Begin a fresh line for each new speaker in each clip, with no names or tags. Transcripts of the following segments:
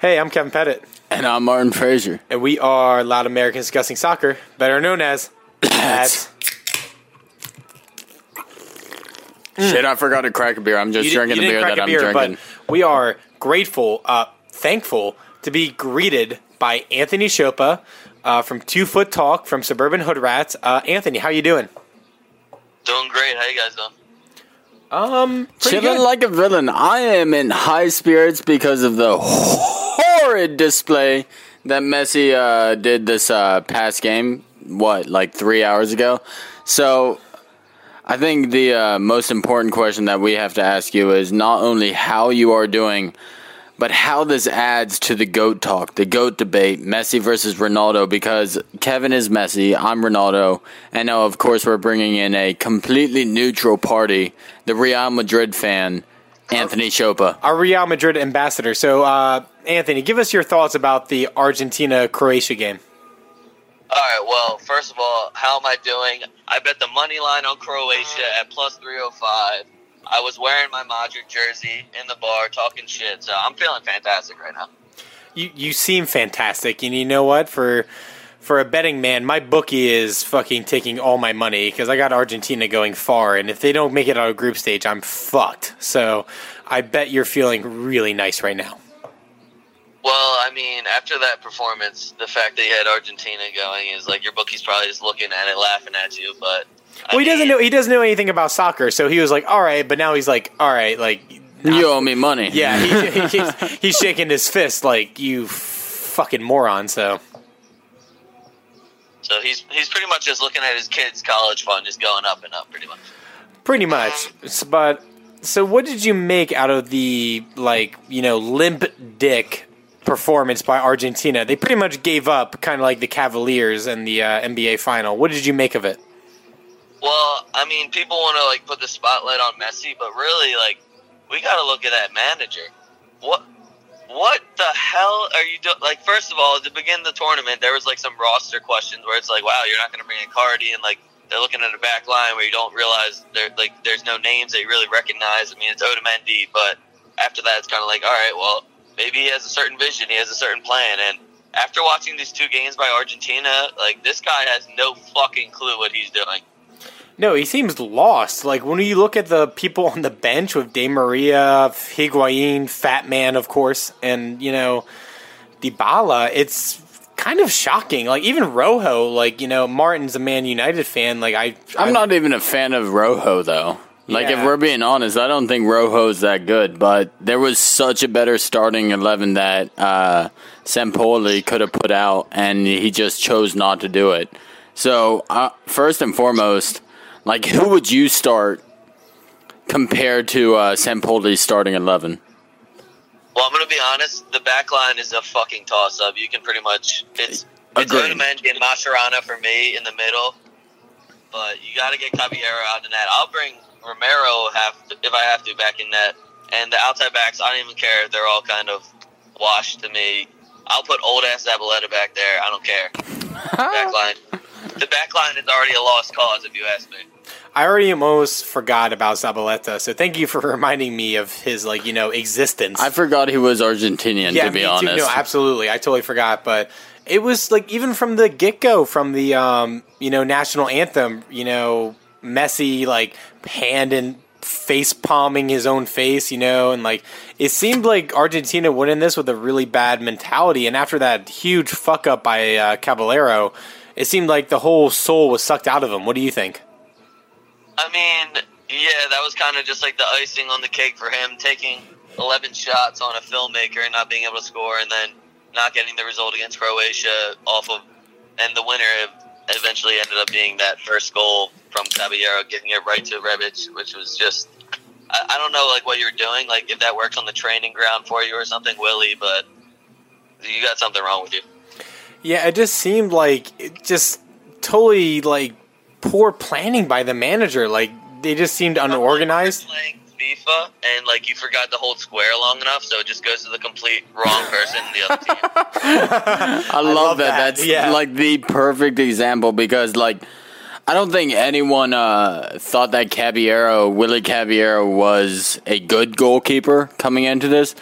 Hey, I'm Kevin Pettit,
And I'm Martin Frazier.
and we are Loud Americans Discussing Soccer, better known as Lads.
Shit, I forgot to crack a beer. I'm just
You
drinking
didn't-
the
you
beer
didn't
that
crack
I'm
beer,
drinking.
But we are grateful, uh, thankful to be greeted by Anthony Chopa uh, from Two Foot Talk from Suburban Hood Rats. Uh, Anthony, how you doing?
Doing great. How you guys doing?
Um,
Chilling
good.
like a villain. I am in high spirits because of the horrid display that Messi uh, did this uh, past game. What, like three hours ago? So, I think the uh, most important question that we have to ask you is not only how you are doing, but how this adds to the GOAT talk, the GOAT debate, Messi versus Ronaldo, because Kevin is Messi, I'm Ronaldo, and now, of course, we're bringing in a completely neutral party, the Real Madrid fan, Anthony Chopa.
our Real Madrid ambassador. So, uh, Anthony, give us your thoughts about the Argentina Croatia game.
All right. Well, first of all, how am I doing? I bet the money line on Croatia at plus three hundred five. I was wearing my Modric jersey in the bar, talking shit. So I'm feeling fantastic right now.
You you seem fantastic, and you know what? For for a betting man, my bookie is fucking taking all my money because I got Argentina going far, and if they don't make it out of group stage, I'm fucked. So I bet you're feeling really nice right now.
Well, I mean, after that performance, the fact that you had Argentina going is like your bookie's probably just looking at it, laughing at you. But
Well, he doesn't know he doesn't know anything about soccer, so he was like, "All right," but now he's like, "All right," like,
You owe me money.
yeah, he, he, he's, he's shaking his fist like you fucking moron. So
So he's he's pretty much just looking at his kid's college fund just going up and up, pretty much.
Pretty much. But so what did you make out of the like, you know, limp dick performance by Argentina? They pretty much gave up kind of like the Cavaliers in the uh, NBA final. What did you make of it?
Well, I mean, people want to like put the spotlight on Messi, but really, like, we got to look at that manager. What, what the hell are you doing? Like, first of all, to begin the tournament, there was like some roster questions where it's like, wow, you're not going to bring in Icardi, and like they're looking at a back line where you don't realize there like there's no names that you really recognize. I mean, it's Otamendi, but after that, it's kind of like, all right, well, maybe he has a certain vision, he has a certain plan, and after watching these two games by Argentina, like this guy has no fucking clue what he's doing.
No, he seems lost. Like when you look at the people on the bench with Di Maria, Higuain, Fat Man, of course, and you know, Dybala, it's kind of shocking. Like even Rojo, like you know, Martin's a Man United fan. Like I,
I'm not even a fan of Rojo though. Like
Yeah.
if we're being honest, I don't think Rojo's that good. But there was such a better starting eleven that uh, Sampaoli could have put out, and he just chose not to do it. So uh, first and foremost, like who would you start compared to uh, starting eleven?
Well, I'm gonna be honest. The back line is a fucking toss up. You can pretty much it's it's
Agreed.
Otamendi and Mascherano for me in the middle, but you got to get Caballero out in that. I'll bring Romero have to, if I have to back in net, and the outside backs. I don't even care. They're all kind of washed to me. I'll put old ass Zabaleta back there. I don't care. back line. The back line is already a lost cause, if you ask me.
I already almost forgot about Zabaleta, so thank you for reminding me of his like you know existence.
I forgot he was Argentinian.
yeah,
to be honest,
too. No, absolutely, I totally forgot. But it was like even from the get go, from the um, you know national anthem, you know Messi like hand and face palming his own face, you know, and like it seemed like Argentina went in this with a really bad mentality, and after that huge fuck up by uh, Caballero, it seemed like the whole soul was sucked out of him. What do you think?
I mean, yeah, that was kind of just like the icing on the cake for him, taking 11 shots on a filmmaker and not being able to score, and then not getting the result against Croatia off of, and the winner eventually ended up being that first goal from Caballero, getting it right to Rebic, which was just, I, I don't know, like what you're doing, like if that works on the training ground for you or something, Willie, but you got something wrong with you.
Yeah, it just seemed like it just totally like poor planning by the manager. Like they just seemed unorganized.
You're FIFA and like you forgot to hold square long enough, so it just goes to the complete wrong person in the other team.
I love,
love
that.
that,
That's
yeah.
like the perfect example because like I don't think anyone uh, thought that Caballero, Willie Caballero, was a good goalkeeper coming into this.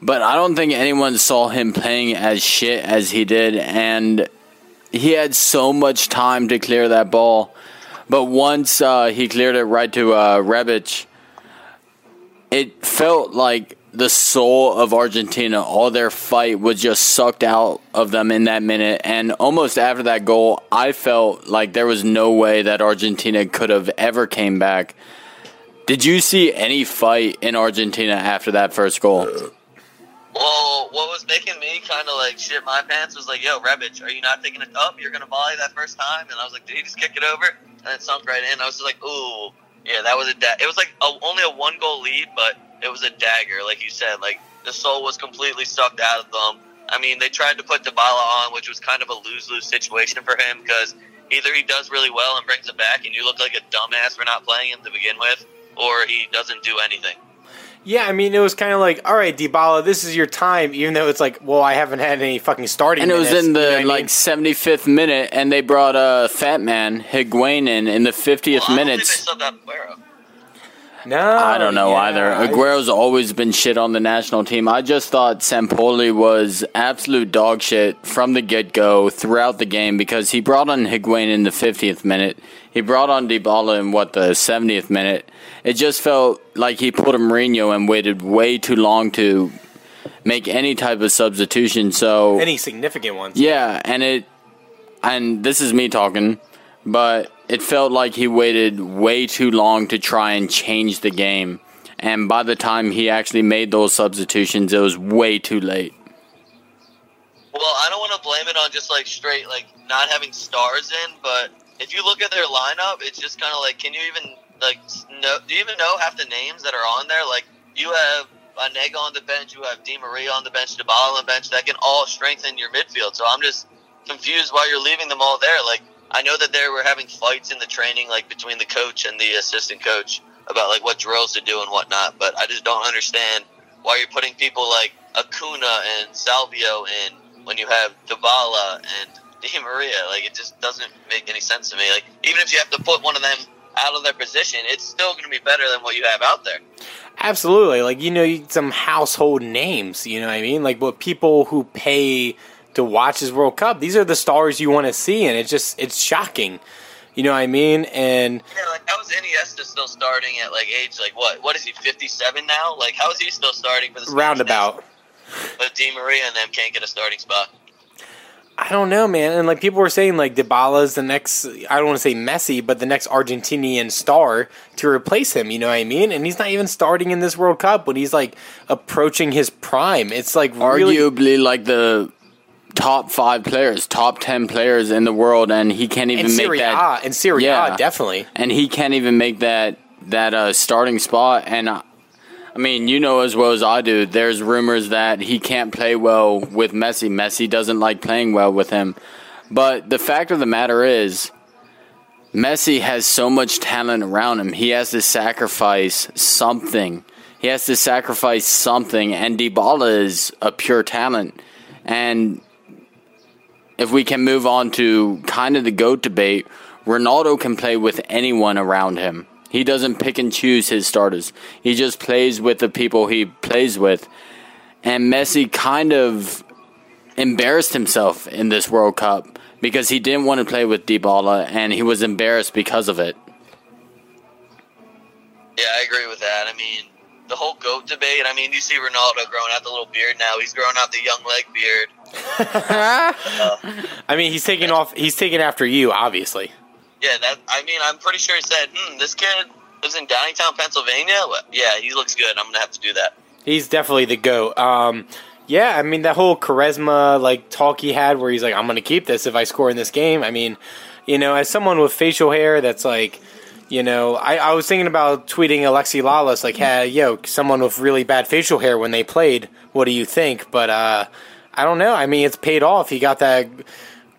but I don't think anyone saw him playing as shit as he did, and he had so much time to clear that ball. But once uh, he cleared it right to uh, Rebic, it felt like the soul of Argentina, all their fight was just sucked out of them in that minute. And almost after that goal, I felt like there was no way that Argentina could have ever came back. Did you see any fight in Argentina after that first goal?
Well, what was making me kind of like shit my pants was like, yo, Rebic, are you not taking it up? You're going to volley that first time? And I was like, did he just kick it over? And it sunk right in. I was just like, ooh, yeah, that was a da- It was like a, only a one goal lead, but it was a dagger, like you said. Like the soul was completely sucked out of them. I mean, they tried to put Dybala on, which was kind of a lose lose situation for him because either he does really well and brings it back, and you look like a dumbass for not playing him to begin with, or he doesn't do anything.
Yeah, I mean, it was kind of like, all right, Dybala, this is your time. Even though it's like, well, I haven't had any fucking starting.
And it was
minutes,
in the
you know what mean?
like 75th minute, and they brought a uh, fat man Higuain in in the 50th
Well, I don't think
minutes.
they subbed out Aguero.
No,
I don't know
yeah,
either.
I-
Aguero's always been shit on the national team. I just thought Sampaoli was absolute dog shit from the get go throughout the game because he brought on Higuain in the 50th minute. He brought on Dybala in what the 70th minute. It just felt like he put a Mourinho and waited way too long to make any type of substitution. So
any significant ones.
yeah, and it and this is me talking, but it felt like he waited way too long to try and change the game. And by the time he actually made those substitutions, it was way too late.
Well, I don't want to blame it on just like straight like not having stars in, but if you look at their lineup, it's just kind of like, can you even like know? Do you even know half the names that are on there? Like you have Banega on the bench, you have Di Maria on the bench, Dybala on the bench. That can all strengthen your midfield. So I'm just confused why you're leaving them all there. Like I know that they were having fights in the training, like between the coach and the assistant coach about like what drills to do and whatnot. But I just don't understand why you're putting people like Acuna and Salvio in when you have Dybala and Di Maria. Like it just doesn't make any sense to me. Like even if you have to put one of them out of their position, it's still going to be better than what you have out there.
Absolutely. Like, you know, some household names, you know what I mean? Like, what people who pay to watch this World Cup, these are the stars you want to see, and it's just, it's shocking. You know what I mean? And
Yeah, like how is Iniesta still starting at like age like what? What is he? Fifty seven now? Like how is he still starting for the Spanish
roundabout.
But Di Maria and them can't get a starting spot.
I don't know, man. And like people were saying, like Dybala's the next. I don't want to say Messi, but the next Argentinian star to replace him. You know what I mean? And he's not even starting in this World Cup when he's like approaching his prime. It's like really,
Arguably, like the top five players, top ten players in the world, and he can't even make
Serie
that.
A, in Serie
Yeah.
A, definitely.
and he can't even make that that uh, starting spot. And uh, I mean, you know as well as I do, there's rumors that he can't play well with Messi. Messi doesn't like playing well with him. But the fact of the matter is, Messi has so much talent around him. He has to sacrifice something. He has to sacrifice something, and Dybala is a pure talent. And if we can move on to kind of the GOAT debate, Ronaldo can play with anyone around him. He doesn't pick and choose his starters. He just plays with the people he plays with. And Messi kind of embarrassed himself in this World Cup because he didn't want to play with Dybala and he was embarrassed because of it.
Yeah, I agree with that. I mean, the whole goat debate. I mean, you see Ronaldo growing out the little beard now. He's growing out the young leg beard.
I mean, he's taking off. He's taking after you, obviously.
Yeah, that. I mean, I'm pretty sure he said, "Hmm, this kid lives in Downingtown, Pennsylvania." Yeah, he looks good. I'm gonna have to do that.
He's definitely the goat. Um, yeah, I mean that whole charisma like talk he had, where he's like, "I'm going to keep this if I score in this game." I mean, you know, as someone with facial hair, that's like, you know, I, I was thinking about tweeting Alexi Lalas like, "Hey, yo, someone with really bad facial hair when they played, what do you think?" But uh, I don't know. I mean, it's paid off. He got that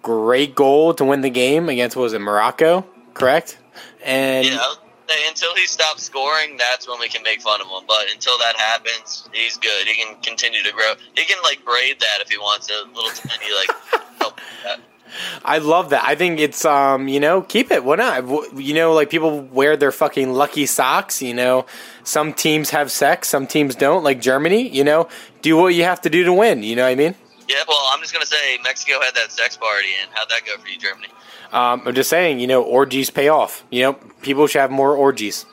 great goal to win the game against what was it Morocco, correct? And
Yeah, until he stops scoring, that's when we can make fun of him. But until that happens, he's good. He can continue to grow. He can like braid that if he wants a little tiny like. help that.
I love that. I think it's um, you know, keep it. Why not? You know, like people wear their fucking lucky socks. You know, some teams have sex, some teams don't. Like Germany, you know, do what you have to do to win. You know what I mean?
Yeah, well, I'm just gonna say Mexico had that sex party, and how'd that go for you, Germany?
Um, I'm just saying, you know, orgies pay off. You know, people should have more orgies.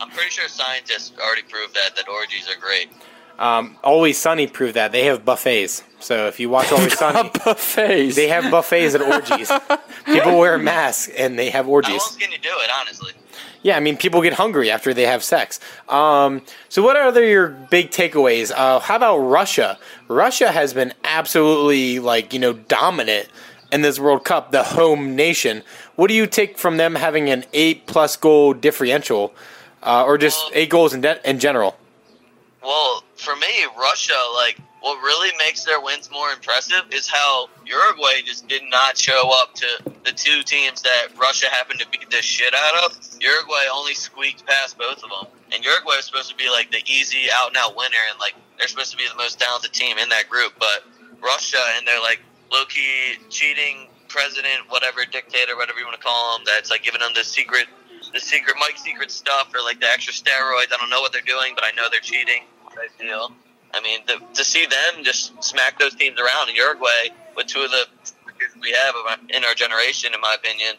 I'm pretty sure scientists already proved that that orgies are great.
Um, Always Sunny proved that they have buffets. So if you watch Always Sunny,
buffets.
they have buffets at orgies. people wear masks and they have orgies.
How
orgies.
else can you do it, honestly?
Yeah, I mean, people get hungry after they have sex. Um, so, what are other your big takeaways? Uh, how about Russia? Russia has been absolutely like you know dominant in this World Cup, the home nation. What do you take from them having an eight plus goal differential, uh, or just eight goals in, de- in general?
Well, for me, Russia, like, what really makes their wins more impressive is how Uruguay just did not show up to the two teams that Russia happened to beat the shit out of. Uruguay only squeaked past both of them. And Uruguay was supposed to be, like, the easy out and out winner, and, like, they're supposed to be the most talented team in that group. But Russia and their, like, low key cheating president, whatever, dictator, whatever you want to call him, that's, like, giving them the secret. The secret Mike Secret stuff or like the extra steroids. I don't know what they're doing, but I know they're cheating type deal. I mean, to see them just smack those teams around in Uruguay with two of the we have in our generation, in my opinion,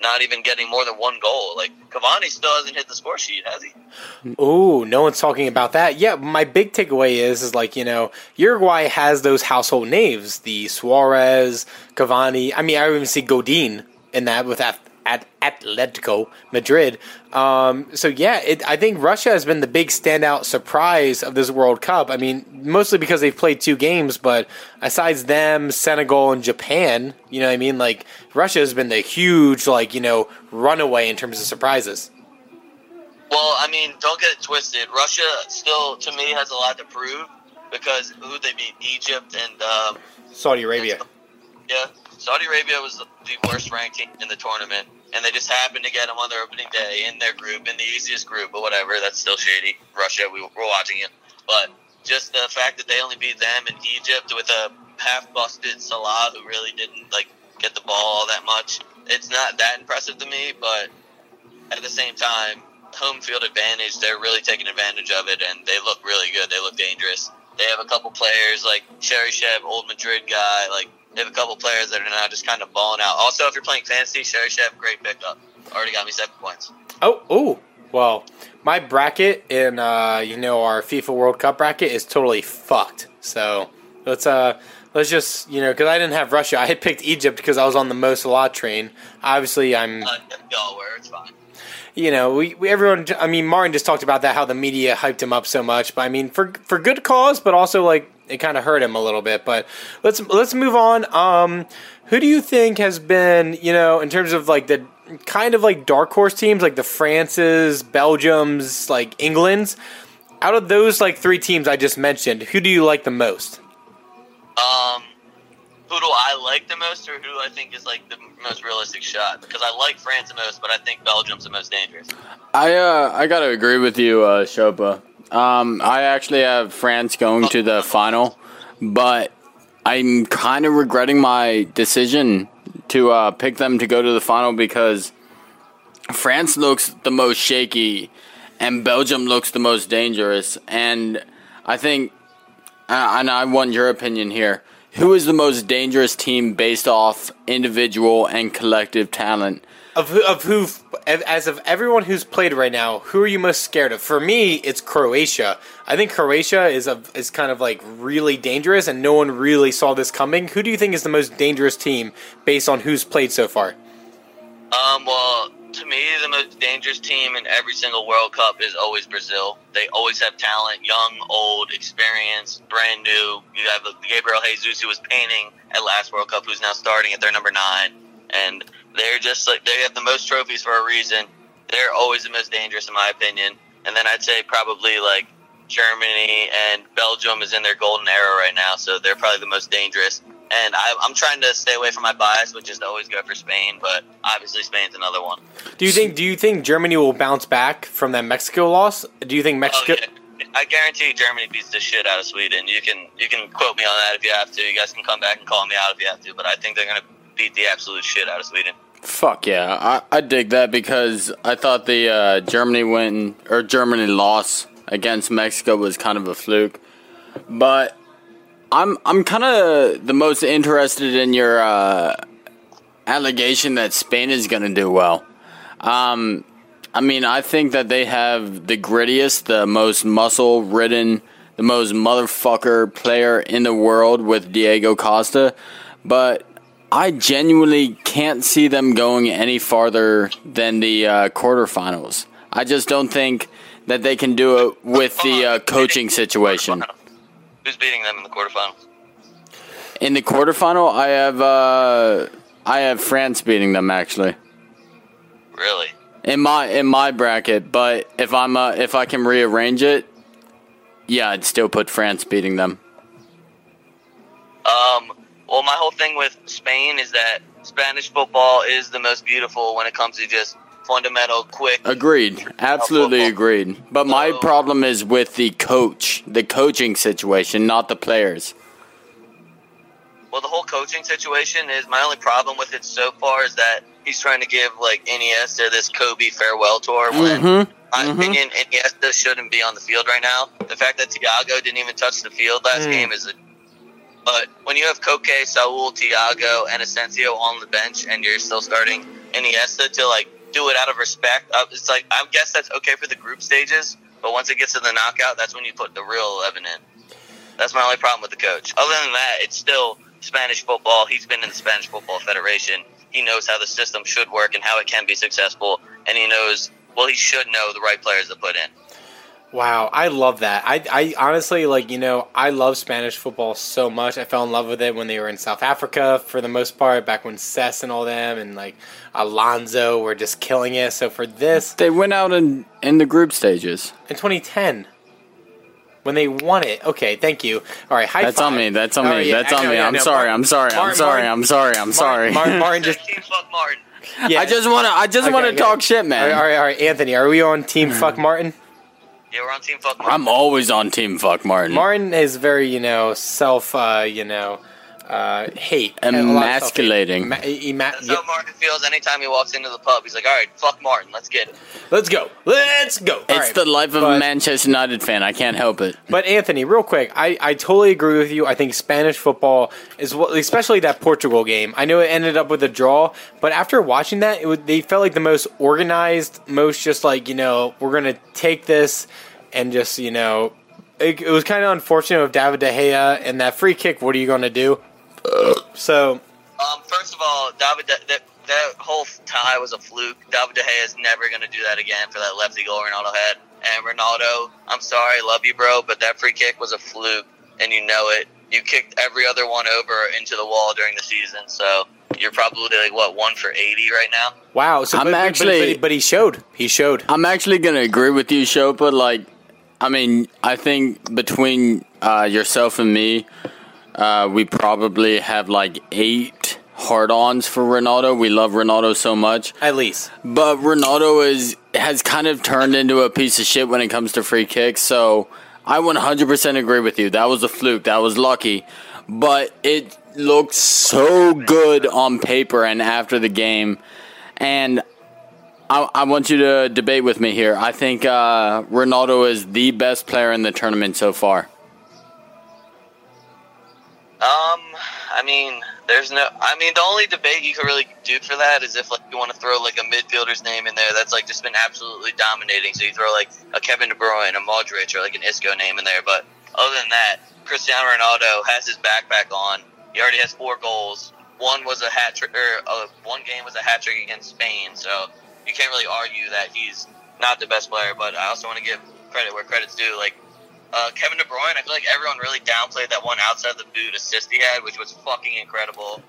not even getting more than one goal. Like Cavani still hasn't hit the score sheet, has he?
Ooh, no one's talking about that. Yeah, my big takeaway is is like you know Uruguay has those household names, the Suarez, Cavani. I mean, I even see Godin in that with at, at Atletico Madrid. Um, so yeah, it, I think Russia has been the big standout surprise of this World Cup. I mean, mostly because they've played two games, but asides them, Senegal and Japan, you know what I mean? Like Russia has been the huge like you know runaway in terms of surprises.
Well, I mean, don't get it twisted. Russia still, to me, has a lot to prove because who they beat? Egypt and um,
Saudi Arabia.
Yeah, Saudi Arabia was the worst ranked team in the tournament, and they just happened to get them on their opening day in their group, in the easiest group, but whatever. That's still shady. Russia, we, we're watching it, but just the fact that they only beat them in Egypt with a half busted Salah who really didn't like get the ball all that much. It's not that impressive to me, but at the same time, home field advantage. They're really taking advantage of it, and they look really good. They look dangerous. They have a couple players like Cheryshev, old Madrid guy. Like they have a couple players that are now just kind of balling out. Also, if you're playing fantasy, Cheryshev, great pickup. Already got me seven points.
Oh, oh. Well, my bracket in uh, you know our FIFA World Cup bracket is totally fucked. So let's uh let's just you know because I didn't have Russia, I had picked Egypt because I was on the Mo Salah train. Obviously, I'm
Uh, go where it's fine.
you know we, we everyone. I mean, Martin just talked about that how the media hyped him up so much, but I mean for for good cause, but also like it kind of hurt him a little bit. But let's let's move on. Um, who do you think has been you know in terms of like the kind of like dark horse teams like the France's, Belgium's, like England's? Out of those like three teams I just mentioned, who do you like the most?
Um, who do I like the most, or who I think is like the most realistic shot? Because I like France the most, but I think Belgium's the most dangerous.
I uh I gotta agree with you, uh, Shopa. Um, I actually have France going to the final, but I'm kind of regretting my decision to uh, pick them to go to the final because France looks the most shaky and Belgium looks the most dangerous. And I think, uh, and I want your opinion here. Who is the most dangerous team based off individual and collective talent?
Of who, of who, as of everyone who's played right now, who are you most scared of? For me, it's Croatia. I think Croatia is a is kind of like really dangerous, and no one really saw this coming. Who do you think is the most dangerous team based on who's played so far?
Um, well, to me, the most dangerous team in every single World Cup is always Brazil. They always have talent, young, old, experienced, brand new. You have Gabriel Jesus, who was painting at last World Cup, who's now starting at their number nine, and they're just like they have the most trophies for a reason. They're always the most dangerous, in my opinion. And then I'd say probably like Germany and Belgium is in their golden era right now, so they're probably the most dangerous. And I, I'm trying to stay away from my bias, which is to always go for Spain, but obviously Spain's another one.
Do you think? Do you think Germany will bounce back from that Mexico loss? Do you think
Oh,
Mexico?
yeah. I guarantee Germany beats the shit out of Sweden. You can you can quote me on that if you have to. You guys can come back and call me out if you have to, but I think they're gonna beat the absolute shit out of Sweden.
Fuck yeah, I, I dig that because I thought the uh, Germany win or Germany loss against Mexico was kind of a fluke, but I'm I'm kind of the most interested in your uh, allegation that Spain is going to do well. Um, I mean, I think that they have the grittiest, the most muscle ridden, the most motherfucker player in the world with Diego Costa, but I genuinely can't see them going any farther than the uh, quarterfinals. I just don't think that they can do it with the uh, coaching situation.
Who's beating them in the quarterfinals?
In the quarterfinal, I have uh, I have France beating them actually
Really?
in my in my bracket. But if I'm uh, if I can rearrange it, yeah, I'd still put France beating them.
My whole thing with Spain is that Spanish football is the most beautiful when it comes to just fundamental, quick.
Agreed. Absolutely
football.
agreed. But my problem is with the coach, the coaching situation, not the players.
Well, the whole coaching situation is my only problem with it so far is that he's trying to give like Iniesta this Kobe farewell tour when,
Mhm,
my
mhm.
opinion, Iniesta shouldn't be on the field right now. The fact that Thiago didn't even touch the field last
Mm.
game is a. But when you have Koke, Saul, Thiago, and Asensio on the bench, and you're still starting Iniesta to like do it out of respect, uh, it's like I guess that's okay for the group stages. But once it gets to the knockout, that's when you put the real eleven in. That's my only problem with the coach. Other than that, it's still Spanish football. He's been in the Spanish Football Federation. He knows how the system should work and how it can be successful. And he knows, well, he should know the right players to put in.
Wow, I love that. I, I honestly like you know I love Spanish football so much. I fell in love with it when they were in South Africa for the most part, back when Cesc and all them and like Alonso were just killing it. So for this
They went out in in the group stages.
in 2010, when they won it, okay, thank you. All right, high
That's
five.
on me. That's on
Oh,
me.
yeah,
That's
I
on me. I'm
no,
sorry.
Martin-
I'm sorry. I'm
Martin-
sorry. I'm sorry. I'm sorry.
Martin, Martin just
Team fuck Martin.
yeah.
I just want to. I just
Okay,
want to
okay.
talk shit,
all right,
man.
all right, all right, Anthony, are we on Team Fuck Martin?
Yeah, we're on Team fuck Martin.
I'm always on team fuck Martin.
Martin is very, you know, self, uh, you know, uh, hate, A lot of self-hate.
Emasculating.
Ma- ema-
That's how Martin feels anytime he walks into the pub. He's like, all right, fuck Martin. Let's get it.
Let's go. Let's go. All
it's
right.
the life of
But-
a Manchester United fan. I can't help it.
But Anthony, real quick, I, I totally agree with you. I think Spanish football is what, especially that Portugal game. I know it ended up with a draw, but after watching that, it would, they felt like the most organized, most just like you know we're gonna take this and just you know it, it was kind of unfortunate with David De Gea and that free kick. What are you gonna do? So
Um, first of all, David, that, that, that whole tie was a fluke. David De Gea is never going to do that again for that lefty goal Ronaldo had. And Ronaldo, I'm sorry, love you, bro, but that free kick was a fluke, and you know it. You kicked every other one over into the wall during the season, so you're probably like what one for 80 right now.
wow. So
I'm
but, but-
actually-
but, but he showed. He showed.
I'm actually gonna agree with you, show, but like, I mean, I think between uh, yourself and me, uh, we probably have like eight hard-ons for Ronaldo. We love Ronaldo so much,
At least.
but Ronaldo is has kind of turned into a piece of shit when it comes to free kicks. So I 100% agree with you. That was a fluke. That was lucky, but it looked so good on paper and after the game, and I, I want you to debate with me here. I think uh, Ronaldo is the best player in the tournament so far.
Um, I mean, there's no. I mean, the only debate you could really do for that is if like you want to throw like a midfielder's name in there that's like just been absolutely dominating. So you throw like a Kevin De Bruyne, a Modric, or like an Isco name in there. But other than that, Cristiano Ronaldo has his backpack on. He already has four goals. One was a hat trick, or uh, one game was a hat trick against Spain. So you can't really argue that he's not the best player. But I also want to give credit where credit's due. Like uh, Kevin De Bruyne, I feel like everyone really downplayed that one outside of the boot assist he had, which was fucking incredible.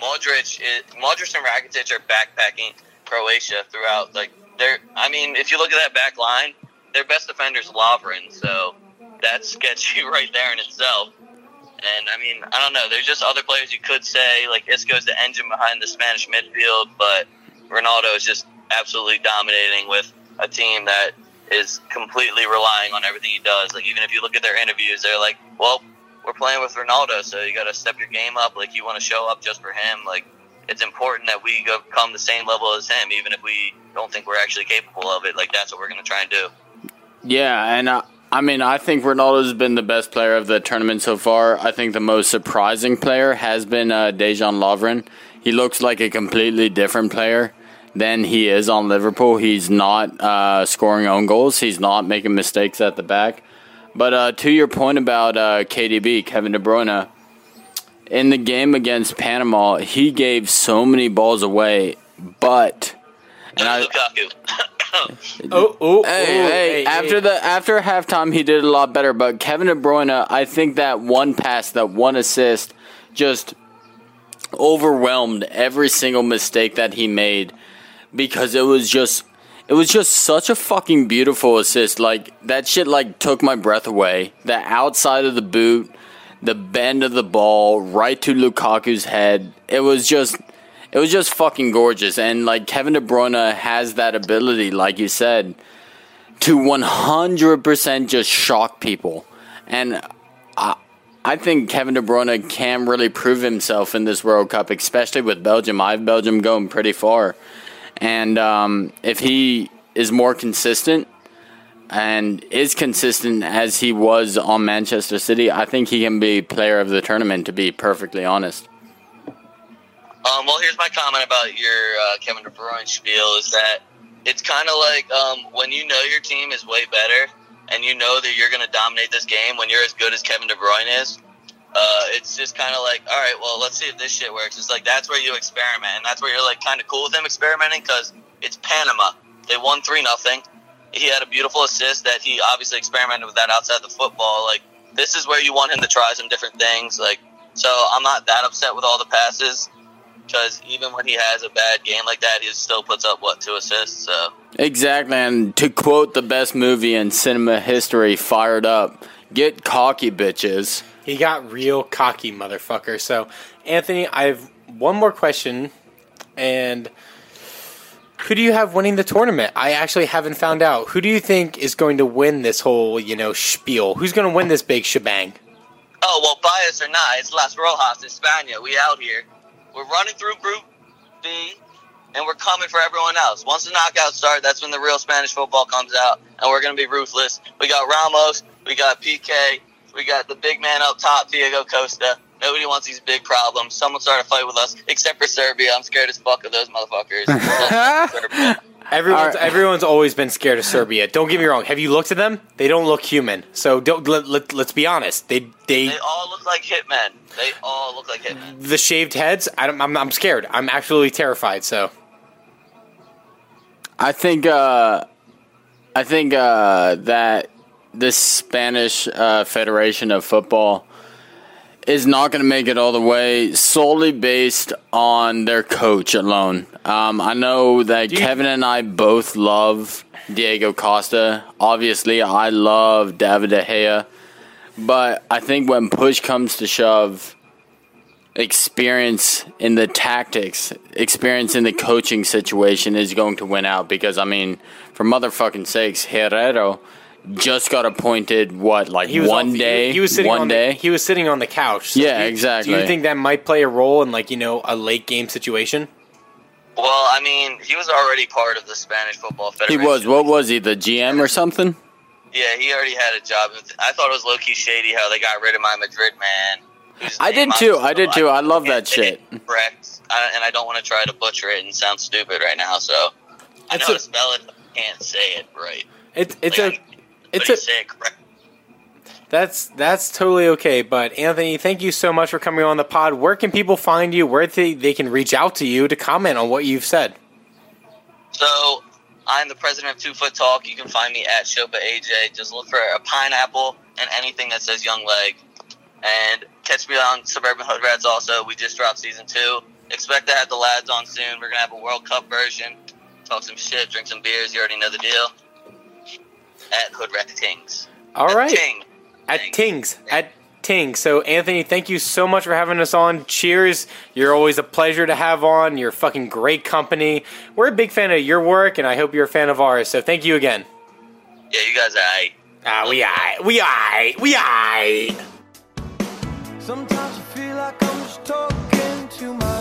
Modric, is, Modric and Rakitic are backpacking Croatia throughout. Like they're, I mean, if you look at that back line, their best defender's Lovren, so that's sketchy right there in itself. And I mean, I don't know. There's just other players you could say like Isco's the engine behind the Spanish midfield, but Ronaldo is just absolutely dominating with a team that is completely relying on everything he does. Like even if you look at their interviews, they're like, "Well, we're playing with Ronaldo, so you got to step your game up. Like you want to show up just for him. Like it's important that we go come the same level as him, even if we don't think we're actually capable of it. Like that's what we're going to try and do.
Yeah, and uh, I mean, I think Ronaldo's been the best player of the tournament so far. I think the most surprising player has been uh, Dejan Lovren. He looks like a completely different player than he is on Liverpool. He's not uh, scoring own goals. He's not making mistakes at the back. But uh, to your point about uh, KDB, Kevin De Bruyne, in the game against Panama, he gave so many balls away, but
and I,
oh, oh,
hey, hey, hey, after hey. the after halftime, he did a lot better. But Kevin De Bruyne, I think that one pass, that one assist, just overwhelmed every single mistake that he made because it was just it was just such a fucking beautiful assist. Like that shit like took my breath away. The outside of the boot, the bend of the ball right to Lukaku's head. It was just it was just fucking gorgeous. And like Kevin De Bruyne has that ability, like you said, to 100% just shock people. And I, I think Kevin De Bruyne can really prove himself in this World Cup, especially with Belgium. I have Belgium going pretty far. And um, if he is more consistent and is consistent as he was on Manchester City, I think he can be player of the tournament, to be perfectly honest.
Um, well, here's my comment about your uh, Kevin De Bruyne spiel is that it's kind of like um, when you know your team is way better and you know that you're going to dominate this game when you're as good as Kevin De Bruyne is. Uh, it's just kind of like, all right, well, let's see if this shit works. It's like that's where you experiment, and that's where you're like kind of cool with them experimenting because it's Panama. They won three nothing. He had a beautiful assist that he obviously experimented with that outside the football. Like this is where you want him to try some different things. Like so, I'm not that upset with all the passes because even when he has a bad game like that, he still puts up what two assists. So
exactly, and to quote the best movie in cinema history, "Fired Up." Get cocky, bitches.
He got real cocky, motherfucker. So, Anthony, I have one more question, and who do you have winning the tournament? I actually haven't found out. Who do you think is going to win this whole, you know, spiel? Who's going to win this big shebang?
Oh well, bias or not, it's Las Rojas, España. We out here. We're running through Group B, and we're coming for everyone else. Once the knockouts start, that's when the real Spanish football comes out, and we're going to be ruthless. We got Ramos, we got PK, we got the big man up top, Diego Costa. Nobody wants these big problems. Someone start a fight with us, except for Serbia. I'm scared as fuck of those motherfuckers.
Everyone's right. everyone's always been scared of Serbia. Don't get me wrong. Have you looked at them? They don't look human. So don't let, let, us be honest. They they
they all look like hitmen. They all look like hitmen.
The shaved heads. I am I'm, I'm scared. I'm absolutely terrified. So
I think uh, I think uh, that this Spanish uh, Federation of Football is not going to make it all the way solely based on their coach alone. Um, I know that Kevin and I both love Diego Costa. Obviously, I love David De Gea. But I think when push comes to shove, experience in the tactics, experience in the coaching situation is going to win out because, I mean, for motherfucking sakes, Herrera just got appointed. What like he was one day? He, he, was
sitting
one
on
day.
The, he was sitting on the couch. So
yeah,
do,
exactly.
Do you think that might play a role in like you know a late game situation?
Well, I mean, he was already part of the Spanish Football Federation.
He was. What was he? The GM or something?
Yeah, he already had a job. I thought it was low key shady how they got rid of my Madrid man.
I did too. I did too. I love that shit.
Correct. I, and I don't want to try to butcher it and sound stupid right now. So I know how to spell it. I can't say it right.
It's it's like, a it's a,
sick.
That's that's totally okay. But Anthony, thank you so much for coming on the pod. Where can people find you? Where they, they can reach out to you to comment on what you've said?
So I'm the president of Two Foot Talk. You can find me at Shopa AJ. Just look for a pineapple and anything that says Young Leg. And catch me on Suburban Hood Rats also. We just dropped season two. Expect to have the lads on soon. We're gonna have a World Cup version. Talk some shit, drink some beers. You already know the deal at Hood Rat Tings.
All at right. Ting. At Tings. At Ting. So, Anthony, thank you so much for having us on. Cheers. You're always a pleasure to have on. You're fucking great company. We're a big fan of your work, and I hope you're a fan of ours. So, thank you again.
Yeah, you guys are aight.
Ah, we aight. We aight. We aight. Sometimes I feel like I'm just talking to my